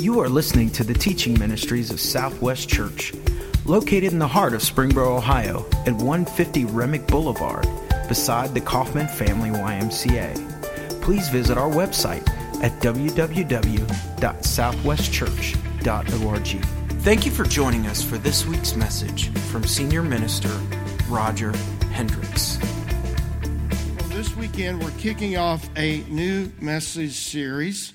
You are listening to the teaching ministries of Southwest Church, located in the heart of Springboro, Ohio, at 150 Remick Boulevard, beside the Kaufman Family YMCA. Please visit our website at www.southwestchurch.org. Thank you for joining us for this week's message from Senior Minister Roger Hendricks. Well, this weekend we're kicking off a new message series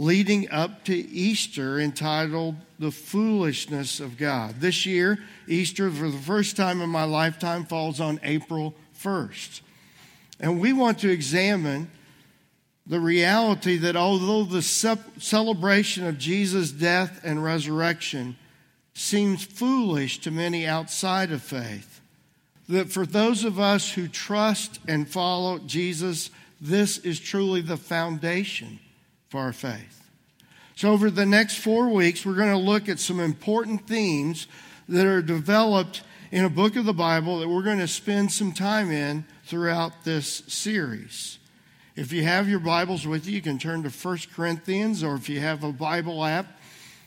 leading up to Easter entitled The Foolishness of God. This year, Easter, for the first time in my lifetime, falls on April 1st. And we want to examine the reality that although the celebration of Jesus' death and resurrection seems foolish to many outside of faith, that for those of us who trust and follow Jesus, this is truly the foundation for our faith. So, over the next four weeks, we're going to look at some important themes that are developed in a book of the Bible that we're going to spend some time in throughout this series. If you have your Bibles with you, you can turn to 1 Corinthians, or if you have a Bible app,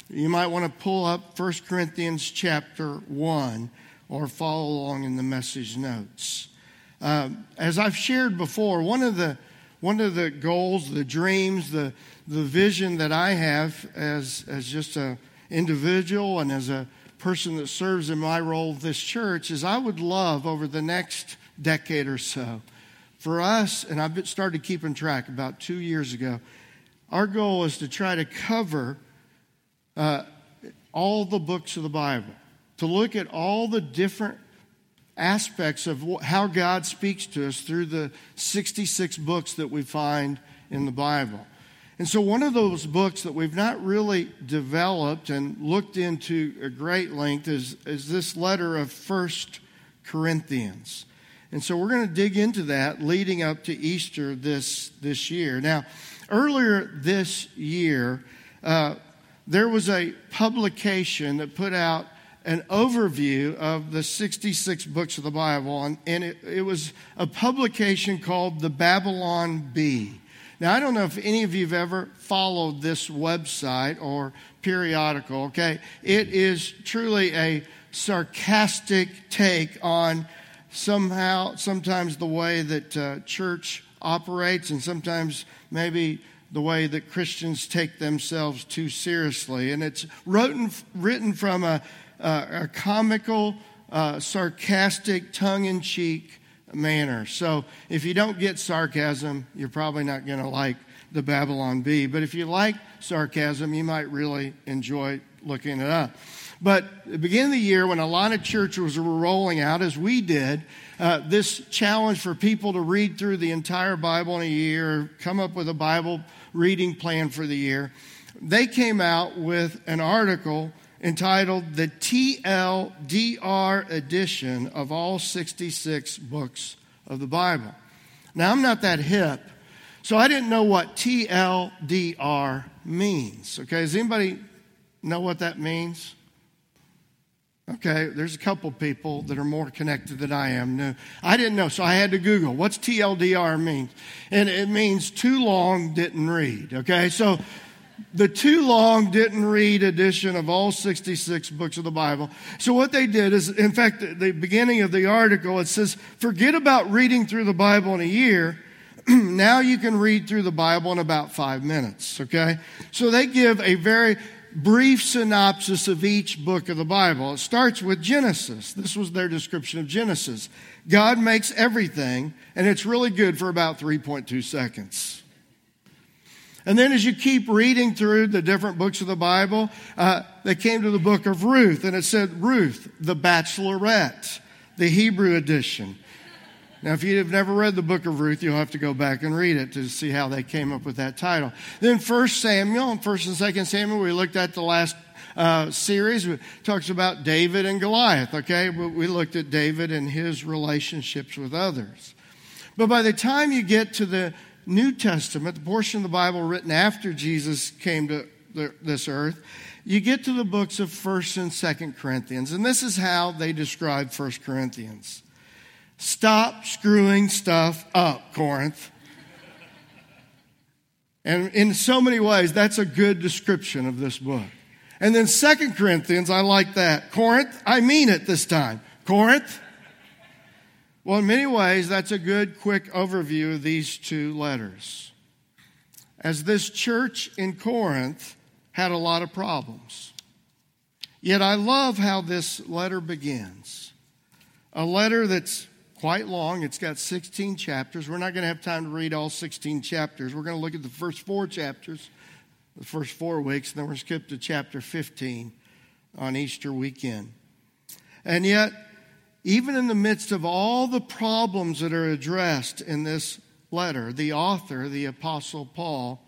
you might want to pull up 1 Corinthians chapter 1 or follow along in the message notes. Um, as I've shared before, one of the one of the goals, the dreams, the, the vision that I have as, as just an individual and as a person that serves in my role of this church is I would love over the next decade or so for us, and I've started keeping track about two years ago, our goal is to try to cover uh, all the books of the Bible, to look at all the different aspects of how God speaks to us through the 66 books that we find in the Bible. And so, one of those books that we've not really developed and looked into a great length is, is this letter of First Corinthians. And so, we're going to dig into that leading up to Easter this, this year. Now, earlier this year, uh, there was a publication that put out an overview of the 66 books of the Bible, and, and it, it, was a publication called the Babylon Bee. Now, I don't know if any of you have ever followed this website or periodical, okay? It is truly a sarcastic take on somehow, sometimes the way that uh, church operates, and sometimes maybe the way that Christians take themselves too seriously. And it's written, written from a uh, a comical, uh, sarcastic, tongue in cheek manner. So if you don't get sarcasm, you're probably not going to like the Babylon Bee. But if you like sarcasm, you might really enjoy looking it up. But at the beginning of the year, when a lot of churches were rolling out, as we did, uh, this challenge for people to read through the entire Bible in a year, come up with a Bible reading plan for the year, they came out with an article entitled The TLDR Edition of all 66 books of the Bible. Now, I'm not that hip, so I didn't know what TLDR means. Okay, does anybody know what that means? Okay, there's a couple people that are more connected than I am. No, I didn't know, so I had to Google what's TLDR means, and it means too long didn't read. Okay, so the too long didn't read edition of all 66 books of the Bible. So what they did is, in fact, the beginning of the article, it says, forget about reading through the Bible in a year. now you can read through the Bible in about five minutes, okay? So they give a very brief synopsis of each book of the Bible. It starts with Genesis. This was their description of Genesis. God makes everything, and it's really good for about 3.2 seconds. And then as you keep reading through the different books of the Bible, uh, they came to the book of Ruth, and it said Ruth, the Bachelorette, the Hebrew edition. Now, if you've never read the book of Ruth, you'll have to go back and read it to see how they came up with that title. Then First Samuel, and First and Second Samuel, we looked at the last uh, series. It talks about David and Goliath. Okay, we looked at David and his relationships with others. But by the time you get to the New Testament, the portion of the Bible written after Jesus came to this earth, you get to the books of 1st and 2nd Corinthians, and this is how they describe 1st Corinthians. Stop screwing stuff up, Corinth. And in so many ways, that's a good description of this book. And then Second Corinthians, I like that. Corinth, I mean it this time. Corinth. Well, in many ways, that's a good, quick overview of these two letters. As this church in Corinth had a lot of problems. Yet I love how this letter begins. A letter that's quite long. It's got 16 chapters. We're not going to have time to read all 16 chapters. We're going to look at the first four chapters, the first four weeks, and then we're going to skip to chapter 15 on Easter weekend. And yet, even in the midst of all the problems that are addressed in this letter, the author, the Apostle Paul,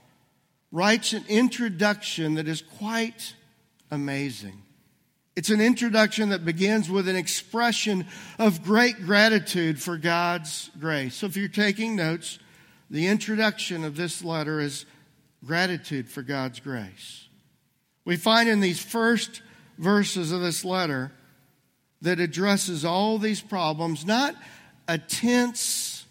writes an introduction that is quite amazing. It's an introduction that begins with an expression of great gratitude for God's grace. So if you're taking notes, the introduction of this letter is gratitude for God's grace. We find in these first verses of this letter that addresses all these problems, not a tense,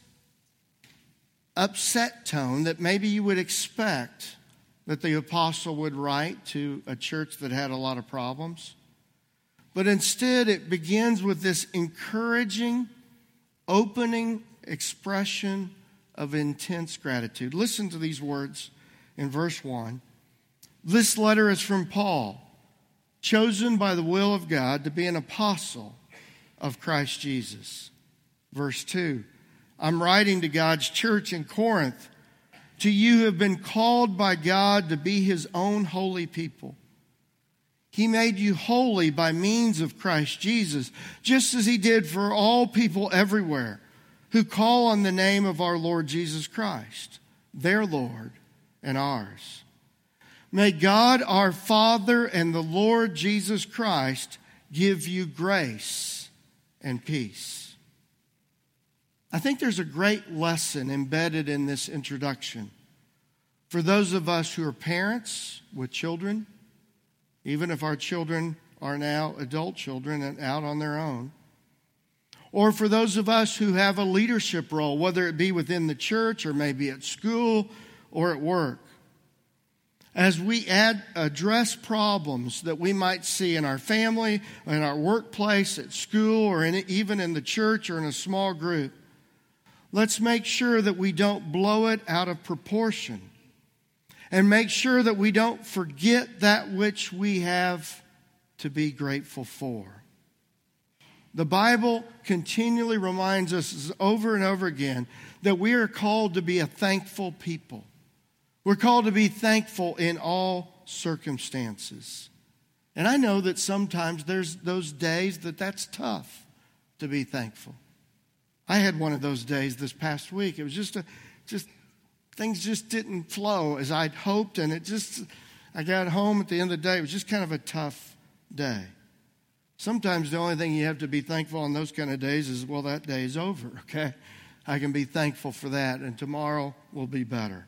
upset tone that maybe you would expect that the apostle would write to a church that had a lot of problems but instead it begins with this encouraging, opening expression of intense gratitude. Listen to these words in verse 1. This letter is from Paul, chosen by the will of God to be an apostle of Christ Jesus. Verse 2 I'm writing to God's church in Corinth, to you who have been called by God to be his own holy people he made you holy by means of Christ Jesus, just as He did for all people everywhere who call on the name of our Lord Jesus Christ, their Lord and ours. May God our Father and the Lord Jesus Christ give you grace and peace. I think there's a great lesson embedded in this introduction. For those of us who are parents with children, even if our children are now adult children and out on their own. Or for those of us who have a leadership role, whether it be within the church or maybe at school or at work. As we add, address problems that we might see in our family, in our workplace, at school, or in, even in the church or in a small group, let's make sure that we don't blow it out of proportion and make sure that we don't forget that which we have to be grateful for. The Bible continually reminds us over and over again that we are called to be a thankful people. We're called to be thankful in all circumstances. And I know that sometimes there's those days that that's tough to be thankful. I had one of those days this past week. It was just a just things just didn't flow as I'd hoped, and it just, I got home at the end of the day. It was just kind of a tough day. Sometimes the only thing you have to be thankful on those kind of days is, well, that day is over, okay? I can be thankful for that, and tomorrow will be better.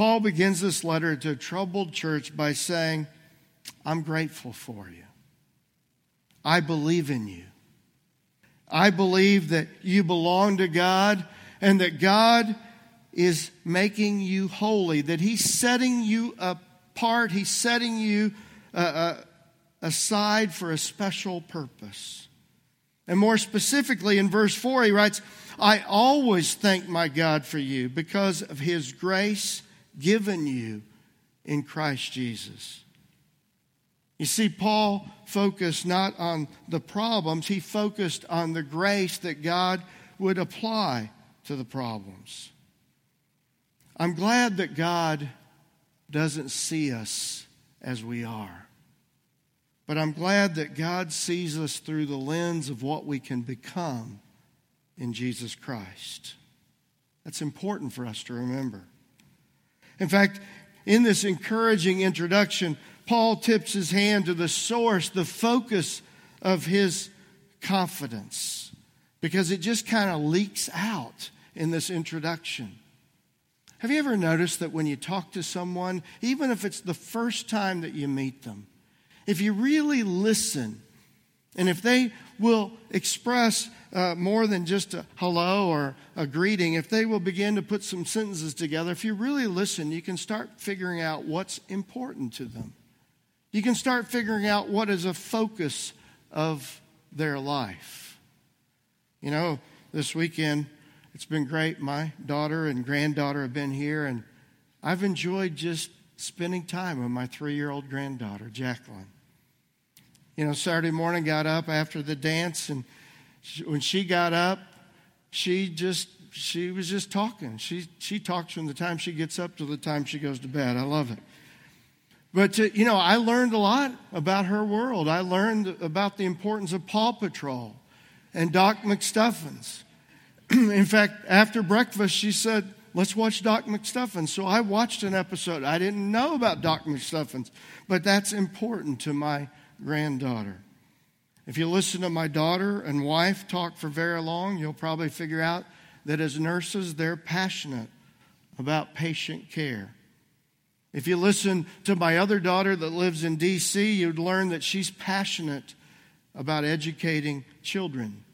Paul begins this letter to a troubled church by saying, I'm grateful for you. I believe in you. I believe that you belong to God and that God is making you holy, that He's setting you apart, He's setting you uh, uh, aside for a special purpose. And more specifically, in verse 4, he writes, I always thank my God for you because of His grace given you in Christ Jesus. You see, Paul focused not on the problems, he focused on the grace that God would apply to the problems. I'm glad that God doesn't see us as we are. But I'm glad that God sees us through the lens of what we can become in Jesus Christ. That's important for us to remember. In fact, in this encouraging introduction, Paul tips his hand to the source, the focus of his confidence, because it just kind of leaks out in this introduction. Have you ever noticed that when you talk to someone, even if it's the first time that you meet them, if you really listen, And if they will express uh, more than just a hello or a greeting, if they will begin to put some sentences together, if you really listen, you can start figuring out what's important to them. You can start figuring out what is a focus of their life. You know, this weekend, it's been great. My daughter and granddaughter have been here, and I've enjoyed just spending time with my three year old granddaughter, Jacqueline. You know, Saturday morning, got up after the dance, and she, when she got up, she just she was just talking. She she talks from the time she gets up to the time she goes to bed. I love it. But to, you know, I learned a lot about her world. I learned about the importance of Paw Patrol and Doc McStuffins. In fact, after breakfast, she said, Let's watch Doc McStuffins. So I watched an episode. I didn't know about Doc McStuffins, but that's important to my granddaughter. If you listen to my daughter and wife talk for very long, you'll probably figure out that as nurses, they're passionate about patient care. If you listen to my other daughter that lives in D.C., you'd learn that she's passionate about educating children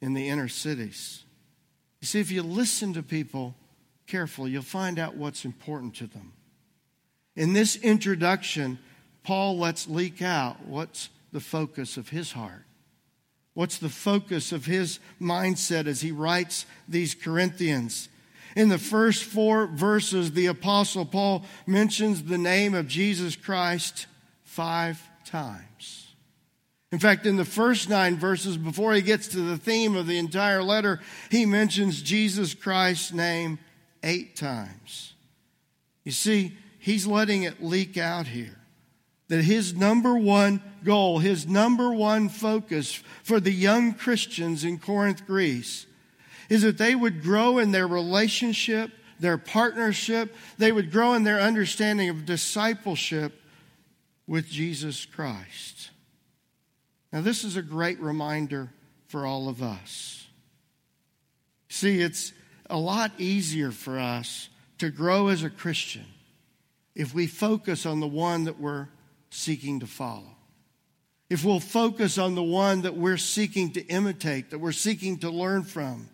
in the inner cities. You see, if you listen to people carefully, you'll find out what's important to them. In this introduction, Paul lets leak out what's the focus of his heart. What's the focus of his mindset as he writes these Corinthians? In the first four verses, the Apostle Paul mentions the name of Jesus Christ five times. In fact, in the first nine verses, before he gets to the theme of the entire letter, he mentions Jesus Christ's name eight times. You see, he's letting it leak out here that his number one goal, his number one focus for the young Christians in Corinth, Greece, is that they would grow in their relationship, their partnership, they would grow in their understanding of discipleship with Jesus Christ. Now, this is a great reminder for all of us. See, it's a lot easier for us to grow as a Christian if we focus on the one that we're seeking to follow. If we'll focus on the one that we're seeking to imitate, that we're seeking to learn from.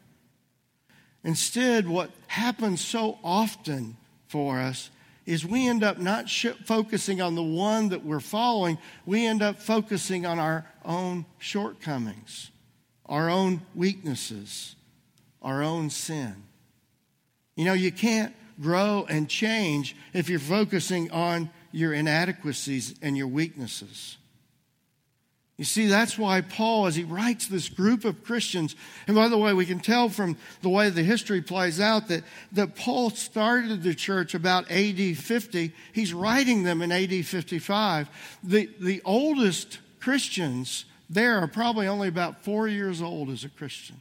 Instead, what happens so often for us is we end up not sh- focusing on the one that we're following, we end up focusing on our own shortcomings, our own weaknesses, our own sin. You know, you can't grow and change if you're focusing on your inadequacies and your weaknesses. You see, that's why Paul, as he writes this group of Christians, and by the way, we can tell from the way the history plays out that, that Paul started the church about AD 50. He's writing them in AD 55. The, the oldest Christians there are probably only about four years old as a Christian.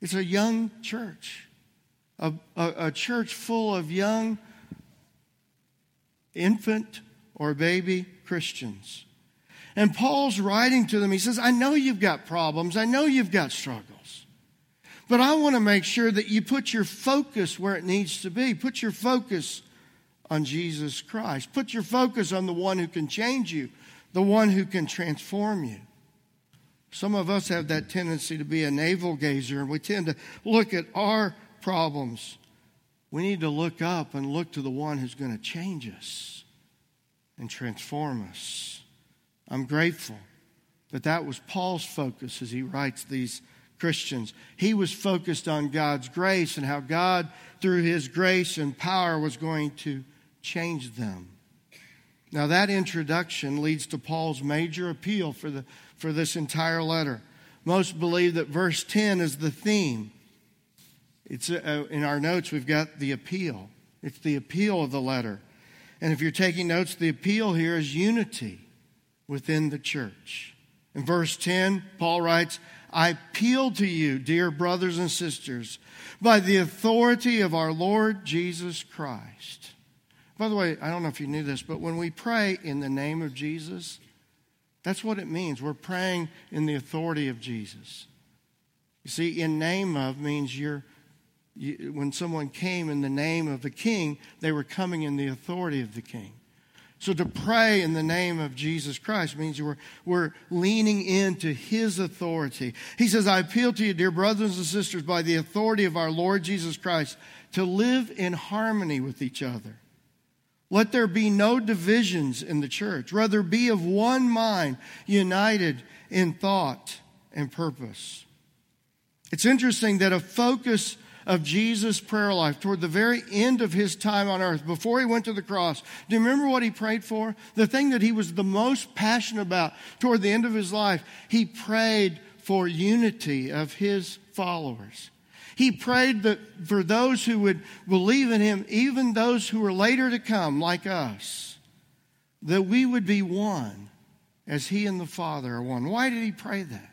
It's a young church, a, a, a church full of young, infant, or baby Christians. And Paul's writing to them. He says, I know you've got problems. I know you've got struggles. But I want to make sure that you put your focus where it needs to be. Put your focus on Jesus Christ. Put your focus on the one who can change you, the one who can transform you. Some of us have that tendency to be a navel gazer, and we tend to look at our problems. We need to look up and look to the one who's going to change us and transform us. I'm grateful that that was Paul's focus as he writes these Christians. He was focused on God's grace and how God, through his grace and power, was going to change them. Now, that introduction leads to Paul's major appeal for, the, for this entire letter. Most believe that verse 10 is the theme. It's uh, in our notes, we've got the appeal. It's the appeal of the letter. And if you're taking notes, the appeal here is unity within the church. In verse 10, Paul writes, I appeal to you, dear brothers and sisters, by the authority of our Lord Jesus Christ. By the way, I don't know if you knew this, but when we pray in the name of Jesus, that's what it means. We're praying in the authority of Jesus. You see, in name of means you're, when someone came in the name of the king, they were coming in the authority of the king. So to pray in the name of Jesus Christ means we're, we're leaning into his authority. He says, I appeal to you, dear brothers and sisters, by the authority of our Lord Jesus Christ, to live in harmony with each other. Let there be no divisions in the church. Rather, be of one mind, united in thought and purpose. It's interesting that a focus of Jesus' prayer life toward the very end of his time on earth, before he went to the cross, do you remember what he prayed for? The thing that he was the most passionate about toward the end of his life, he prayed for unity of his followers. He prayed that for those who would believe in him, even those who were later to come, like us, that we would be one as he and the Father are one. Why did he pray that?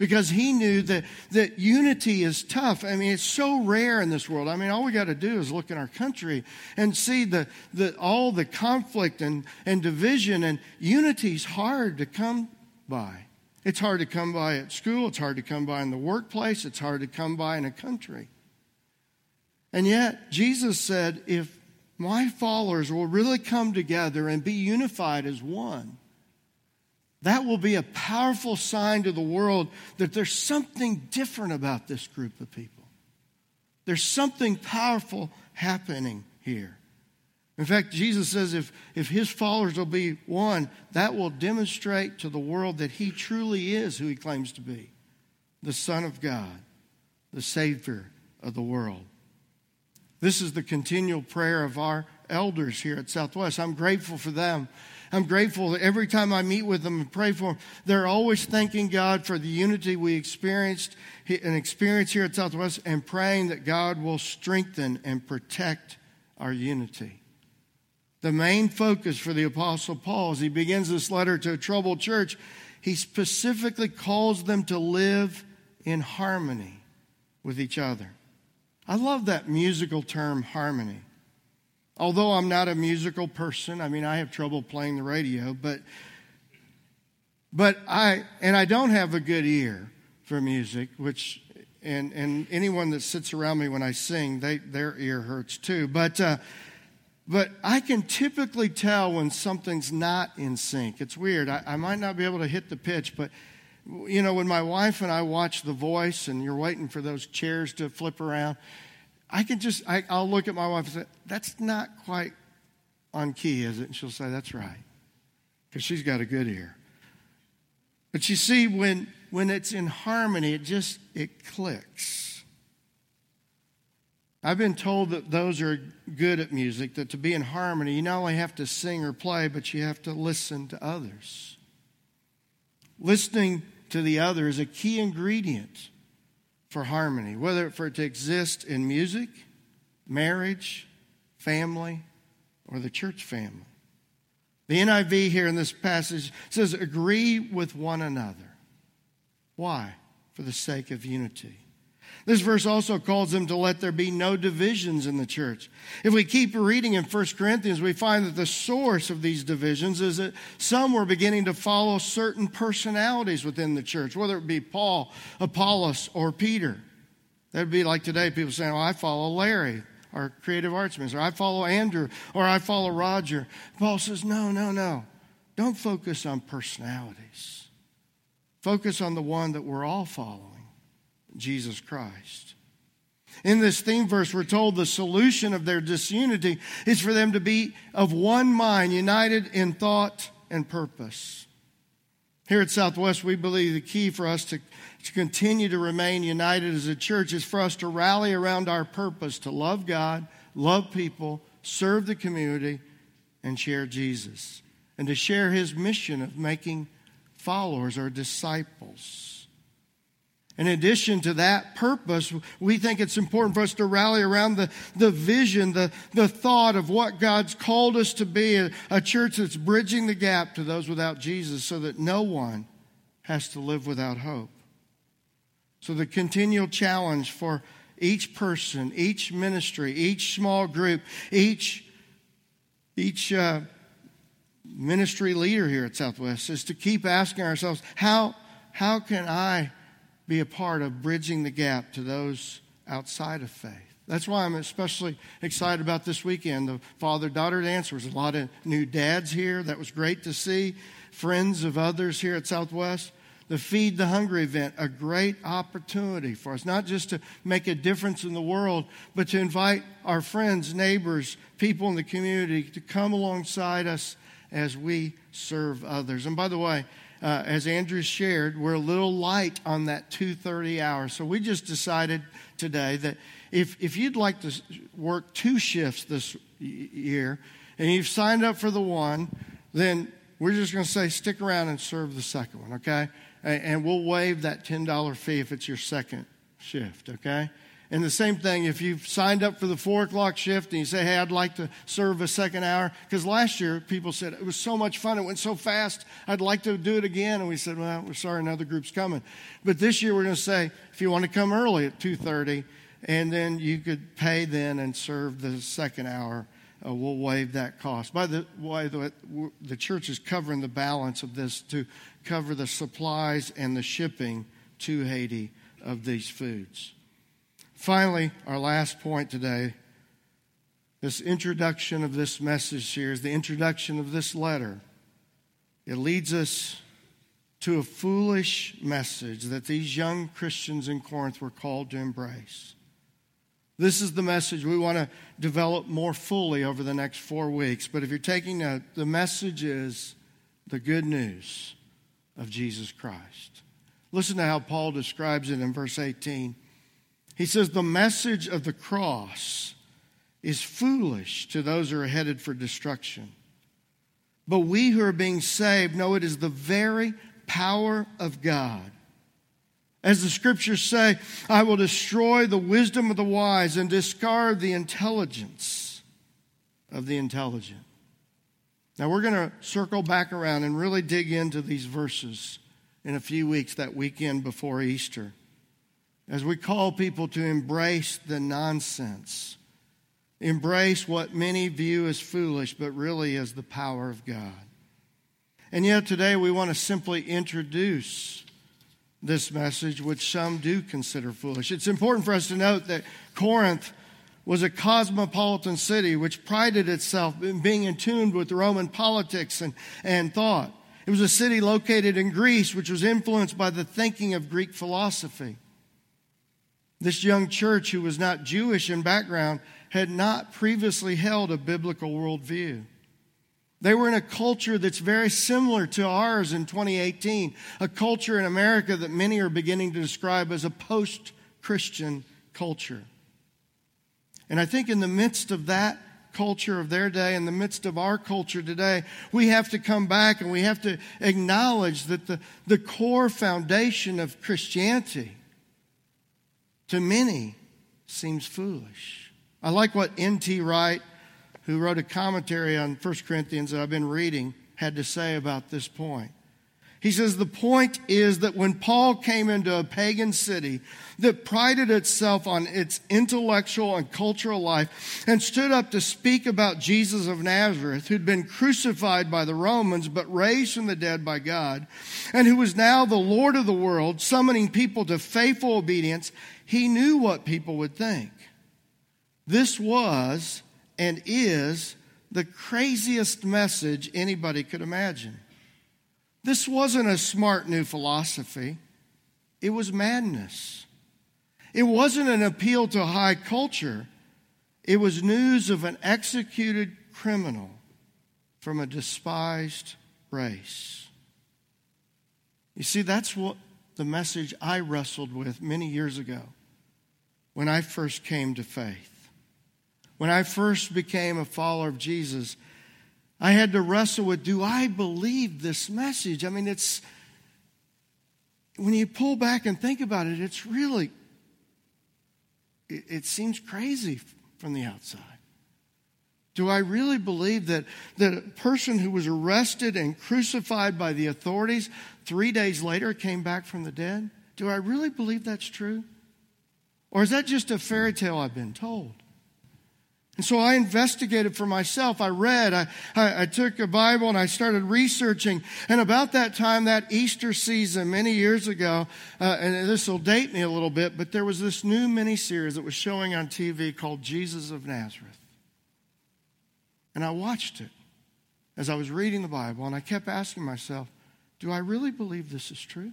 Because he knew that, that unity is tough. I mean, it's so rare in this world. I mean, all we got to do is look in our country and see the, the, all the conflict and, and division, and unity is hard to come by. It's hard to come by at school, it's hard to come by in the workplace, it's hard to come by in a country. And yet, Jesus said, if my followers will really come together and be unified as one, that will be a powerful sign to the world that there's something different about this group of people. There's something powerful happening here. In fact, Jesus says if, if his followers will be one, that will demonstrate to the world that he truly is who he claims to be the Son of God, the Savior of the world. This is the continual prayer of our elders here at Southwest. I'm grateful for them I'm grateful that every time I meet with them and pray for them, they're always thanking God for the unity we experienced and experience here at Southwest and praying that God will strengthen and protect our unity. The main focus for the Apostle Paul, as he begins this letter to a troubled church, he specifically calls them to live in harmony with each other. I love that musical term, harmony although I'm not a musical person, I mean, I have trouble playing the radio, but, but I, and I don't have a good ear for music, which, and, and anyone that sits around me when I sing, they, their ear hurts too. But, uh, but I can typically tell when something's not in sync. It's weird. I, I might not be able to hit the pitch, but you know, when my wife and I watch The Voice and you're waiting for those chairs to flip around, I can just, I, will look at my wife and say, that's not quite on key, is it? And she'll say, that's right. Because she's got a good ear. But you see, when, when it's in harmony, it just, it clicks. I've been told that those are good at music, that to be in harmony, you not only have to sing or play, but you have to listen to others. Listening to the other is a key ingredient for harmony, whether for it to exist in music, marriage, family, or the church family. The NIV here in this passage says, agree with one another. Why? For the sake of unity. This verse also calls them to let there be no divisions in the church. If we keep reading in 1 Corinthians, we find that the source of these divisions is that some were beginning to follow certain personalities within the church, whether it be Paul, Apollos, or Peter. That would be like today, people saying, well, I follow Larry, our creative arts minister, I follow Andrew, or I follow Roger. Paul says, no, no, no. Don't focus on personalities. Focus on the one that we're all following. Jesus Christ. In this theme verse, we're told the solution of their disunity is for them to be of one mind, united in thought and purpose. Here at Southwest, we believe the key for us to, to continue to remain united as a church is for us to rally around our purpose to love God, love people, serve the community, and share Jesus, and to share his mission of making followers or disciples. In addition to that purpose, we think it's important for us to rally around the, the vision, the, the thought of what God's called us to be a, a church that's bridging the gap to those without Jesus so that no one has to live without hope. So, the continual challenge for each person, each ministry, each small group, each, each uh, ministry leader here at Southwest is to keep asking ourselves, how, how can I be a part of bridging the gap to those outside of faith, That's why I'm especially excited about this weekend. The father daughter dance. There was a lot of new dads here. That was great to see. Friends of others here at Southwest. The Feed the Hungry event, a great opportunity for us, not just to make a difference in the world, but to invite our friends, neighbors, people in the community to come alongside us as we serve others. And by the way, uh, as Andrew shared, we're a little light on that 2:30 hour. So we just decided today that if if you'd like to work two shifts this year and you've signed up for the one, then we're just going to say stick around and serve the second one, okay? And we'll waive that $10 fee if it's your second shift, okay? And the same thing, if you've signed up for the four o'clock shift and you say, hey, I'd like to serve a second hour, because last year people said it was so much fun, it went so fast, I'd like to do it again. And we said, well, we're sorry, another group's coming. But this year we're going to say, if you want to come early at 2.30, and then you could pay then and serve the second hour, uh, we'll waive that cost. By the way, the, the church is covering the balance of this to cover the supplies and the shipping to Haiti of these foods. Finally, our last point today this introduction of this message here is the introduction of this letter. It leads us to a foolish message that these young Christians in Corinth were called to embrace. This is the message we want to develop more fully over the next four weeks. But if you're taking note, the message is the good news of Jesus Christ. Listen to how Paul describes it in verse 18. He says, The message of the cross is foolish to those who are headed for destruction. But we who are being saved know it is the very power of God. As the scriptures say, I will destroy the wisdom of the wise and discard the intelligence of the intelligent. Now, we're going to circle back around and really dig into these verses in a few weeks, that weekend before Easter as we call people to embrace the nonsense, embrace what many view as foolish, but really is the power of God. And yet today we want to simply introduce this message, which some do consider foolish. It's important for us to note that Corinth was a cosmopolitan city which prided itself in being in tune with Roman politics and, and thought. It was a city located in Greece, which was influenced by the thinking of Greek philosophy. This young church, who was not Jewish in background, had not previously held a biblical worldview. They were in a culture that's very similar to ours in 2018, a culture in America that many are beginning to describe as a post Christian culture. And I think in the midst of that culture of their day, in the midst of our culture today, we have to come back and we have to acknowledge that the, the core foundation of Christianity to many seems foolish. I like what N.T. Wright, who wrote a commentary on 1 Corinthians that I've been reading, had to say about this point. He says the point is that when Paul came into a pagan city that prided itself on its intellectual and cultural life and stood up to speak about Jesus of Nazareth, who'd been crucified by the Romans but raised from the dead by God, and who was now the Lord of the world, summoning people to faithful obedience, he knew what people would think. This was and is the craziest message anybody could imagine. This wasn't a smart new philosophy, it was madness. It wasn't an appeal to high culture, it was news of an executed criminal from a despised race. You see, that's what the message I wrestled with many years ago when I first came to faith. When I first became a follower of Jesus, I had to wrestle with do I believe this message? I mean, it's, when you pull back and think about it, it's really, it, it seems crazy from the outside. Do I really believe that, that a person who was arrested and crucified by the authorities three days later came back from the dead? Do I really believe that's true? Or is that just a fairy tale I've been told? And so I investigated for myself. I read, I, I, I, took a Bible and I started researching. And about that time, that Easter season, many years ago, uh, and this will date me a little bit, but there was this new miniseries that was showing on TV called Jesus of Nazareth. And I watched it as I was reading the Bible, and I kept asking myself, do I really believe this is true?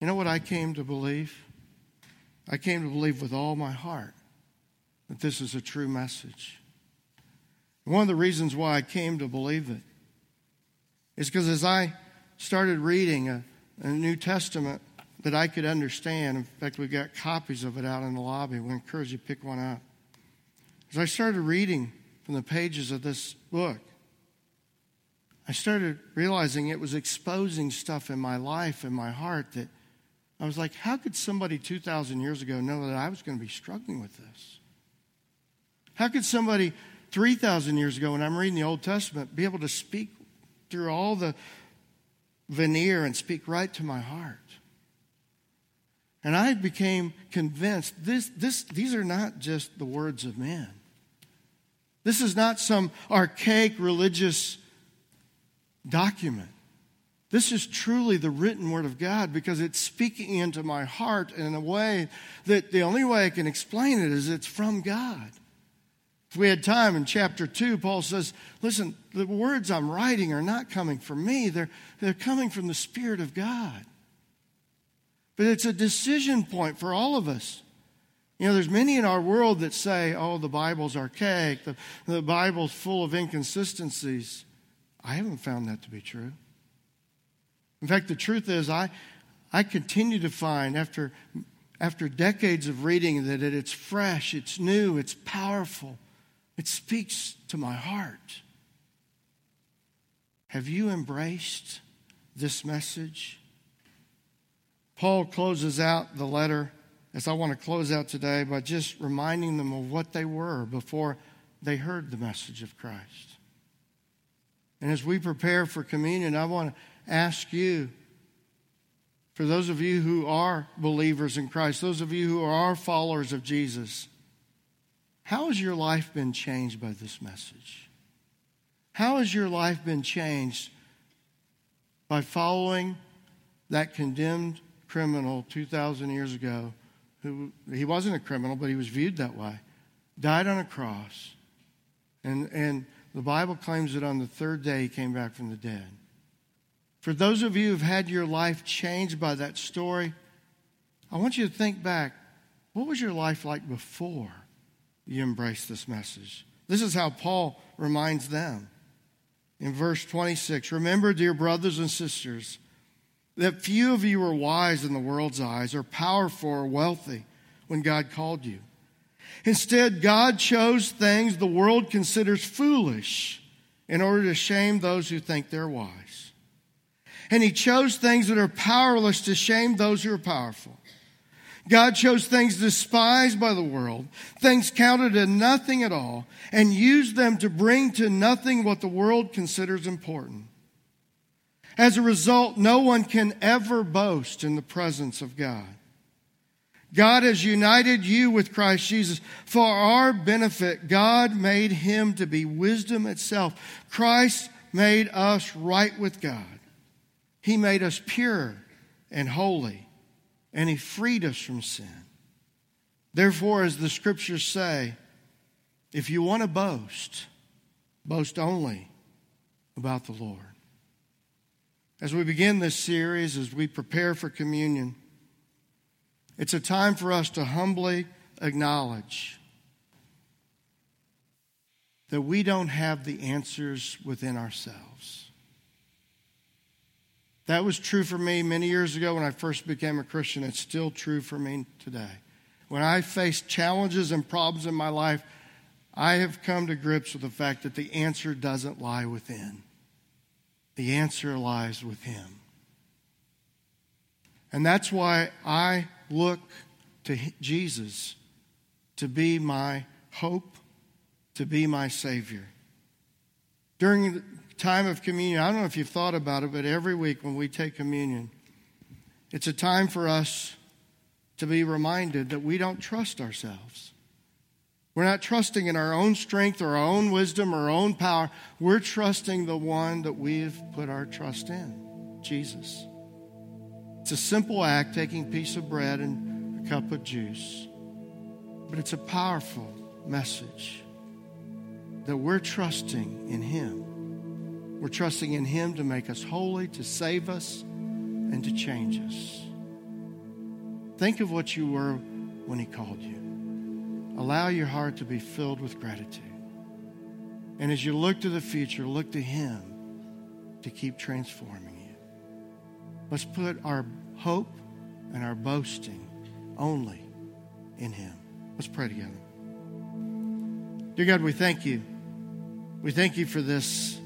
You know what I came to believe? I came to believe with all my heart that this is a true message. one of the reasons why I came to believe it is because as I started reading a, a, New Testament that I could understand, in fact, we've got copies of it out in the lobby. We encourage you to pick one up. As I started reading from the pages of this book, I started realizing it was exposing stuff in my life and my heart that I was like, how could somebody 2,000 years ago know that I was going to be struggling with this? How could somebody 3,000 years ago, when I'm reading the Old Testament, be able to speak through all the veneer and speak right to my heart? And I became convinced this, this, these are not just the words of men. This is not some archaic religious document. This is truly the written word of God because it's speaking into my heart in a way that the only way I can explain it is it's from God. If we had time in chapter 2, Paul says, Listen, the words I'm writing are not coming from me, they're, they're coming from the Spirit of God. But it's a decision point for all of us. You know, there's many in our world that say, oh, the Bible's archaic, the, the Bible's full of inconsistencies. I haven't found that to be true. In fact, the truth is, I, I continue to find, after, after decades of reading, that it's fresh, it's new, it's powerful. It speaks to my heart. Have you embraced this message? Paul closes out the letter, as I want to close out today, by just reminding them of what they were before they heard the message of Christ. And as we prepare for communion, I want to ask you, for those of you who are believers in Christ, those of you who are followers of Jesus, how has your life been changed by this message? How has your life been changed by following that condemned criminal 2,000 years ago who he wasn't a criminal, but he was viewed that way, died on a cross, and, and the Bible claims that on the third day he came back from the dead. For those of you who've had your life changed by that story, I want you to think back what was your life like before? you embraced this message. This is how Paul reminds them. In verse 26, remember, dear brothers and sisters, that few of you were wise in the world's eyes or powerful or wealthy when God called you. Instead, God chose things the world considers foolish in order to shame those who think they're wise. And He chose things that are powerless to shame those who are powerful. God chose things despised by the world, things counted as nothing at all, and used them to bring to nothing what the world considers important. As a result, no one can ever boast in the presence of God. God has united you with Christ Jesus. For our benefit, God made him to be wisdom itself. Christ made us right with God. He made us pure and holy and he freed us from sin. Therefore, as the scriptures say, if you want to boast, boast only about the Lord. As we begin this series, as we prepare for communion, it's a time for us to humbly acknowledge that we don't have the answers within ourselves. That was true for me many years ago when I first became a Christian. It's still true for me today. When I face challenges and problems in my life, I have come to grips with the fact that the answer doesn't lie within. The answer lies with Him. And that's why I look to Jesus to be my hope, to be my Savior. During time of communion, I don't know if you've thought about it, but every week when we take communion, it's a time for us to be reminded that we don't trust ourselves. We're not trusting in our own strength or our own wisdom or our own power. We're trusting the one that we've put our trust in Jesus. It's a simple act, taking a piece of bread and a cup of juice. But it's a powerful message that we're trusting in Him. We're trusting in Him to make us holy, to save us, and to change us. Think of what you were when He called you. Allow your heart to be filled with gratitude. And as you look to the future, look to Him to keep transforming you. Let's put our hope and our boasting only in Him. Let's pray together. Dear God, we thank you. We thank you for this,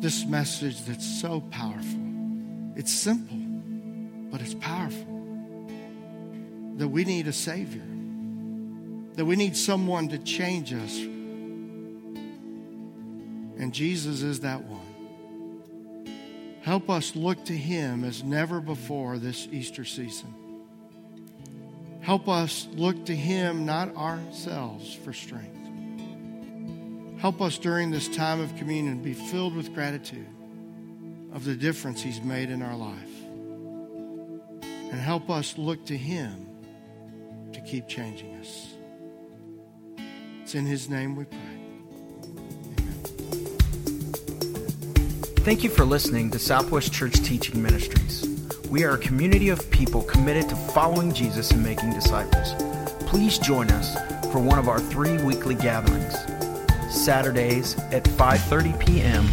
this message that's so powerful. It's simple, but it's powerful. That we need a Savior that we need someone to change us. And Jesus is that one. Help us look to Him as never before this Easter season. Help us look to Him, not ourselves, for strength. Help us during this time of communion be filled with gratitude of the difference He's made in our life. And help us look to Him to keep changing us. It's in His name we pray. Amen. Thank you for listening to Southwest Church Teaching Ministries. We are a community of people committed to following Jesus and making disciples. Please join us for one of our three weekly gatherings. Saturdays at 5:30 p.m.,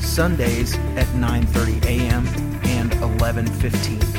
Sundays at 9:30 a.m. and 11:15